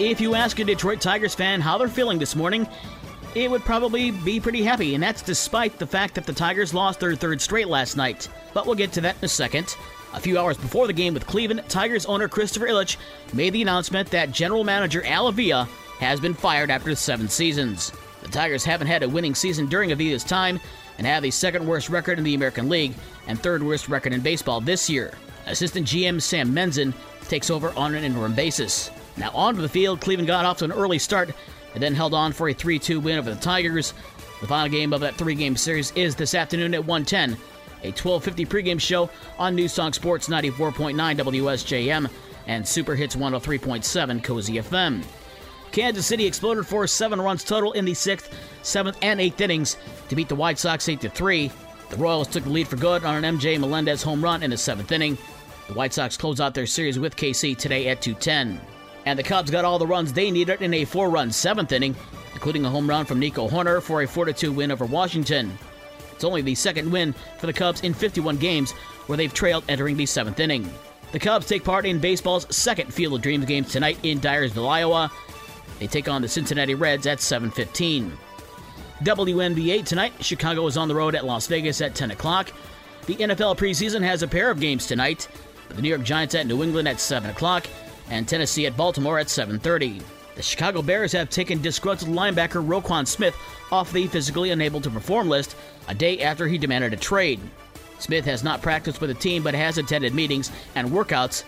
If you ask a Detroit Tigers fan how they're feeling this morning, it would probably be pretty happy, and that's despite the fact that the Tigers lost their third straight last night. But we'll get to that in a second. A few hours before the game with Cleveland, Tigers owner Christopher Ilitch made the announcement that general manager Al Avila has been fired after seven seasons. The Tigers haven't had a winning season during Avila's time and have the second worst record in the American League and third worst record in baseball this year. Assistant GM Sam Menzin takes over on an interim basis. Now onto the field, Cleveland got off to an early start and then held on for a 3-2 win over the Tigers. The final game of that three-game series is this afternoon at 1:10 a 1250 pregame show on New Song Sports 94.9 WSJM and Super Hits 103.7 Cozy FM. Kansas City exploded for seven runs total in the sixth, seventh, and eighth innings to beat the White Sox 8 3. The Royals took the lead for good on an MJ Melendez home run in the seventh inning. The White Sox close out their series with KC today at 210. And the Cubs got all the runs they needed in a four run seventh inning, including a home run from Nico Hoerner for a 4 2 win over Washington. It's only the second win for the Cubs in 51 games, where they've trailed entering the seventh inning. The Cubs take part in baseball's second Field of Dreams game tonight in Dyersville, Iowa. They take on the Cincinnati Reds at 7:15. WNBA tonight. Chicago is on the road at Las Vegas at 10 o'clock. The NFL preseason has a pair of games tonight. The New York Giants at New England at 7 o'clock, and Tennessee at Baltimore at 7:30. The Chicago Bears have taken disgruntled linebacker Roquan Smith off the physically unable to perform list a day after he demanded a trade. Smith has not practiced with the team but has attended meetings and workouts,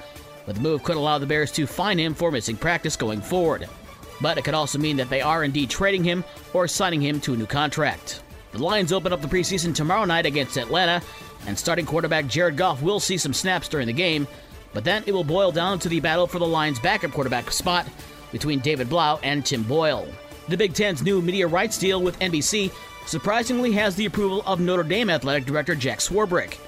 but the move could allow the Bears to fine him for missing practice going forward. But it could also mean that they are indeed trading him or signing him to a new contract. The Lions open up the preseason tomorrow night against Atlanta, and starting quarterback Jared Goff will see some snaps during the game, but then it will boil down to the battle for the Lions' backup quarterback spot between David Blough and Tim Boyle. The Big Ten's new media rights deal with NBC surprisingly has the approval of Notre Dame athletic director Jack Swarbrick.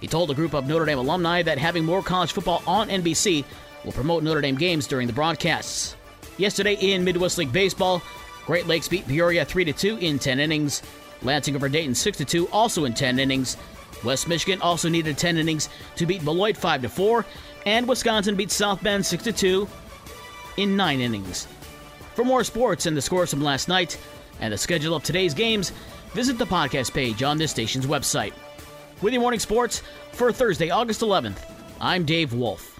He told a group of Notre Dame alumni that having more college football on NBC will promote Notre Dame games during the broadcasts. Yesterday in Midwest League Baseball, Great Lakes beat Peoria 3 2 in 10 innings. Lansing over Dayton 6 2 also in 10 innings. West Michigan also needed 10 innings to beat Beloit 5 4, and Wisconsin beat South Bend 6 2 in 9 innings. For more sports and the scores from last night and the schedule of today's games, visit the podcast page on this station's website. With your morning sports for Thursday, August 11th, I'm Dave Wolf.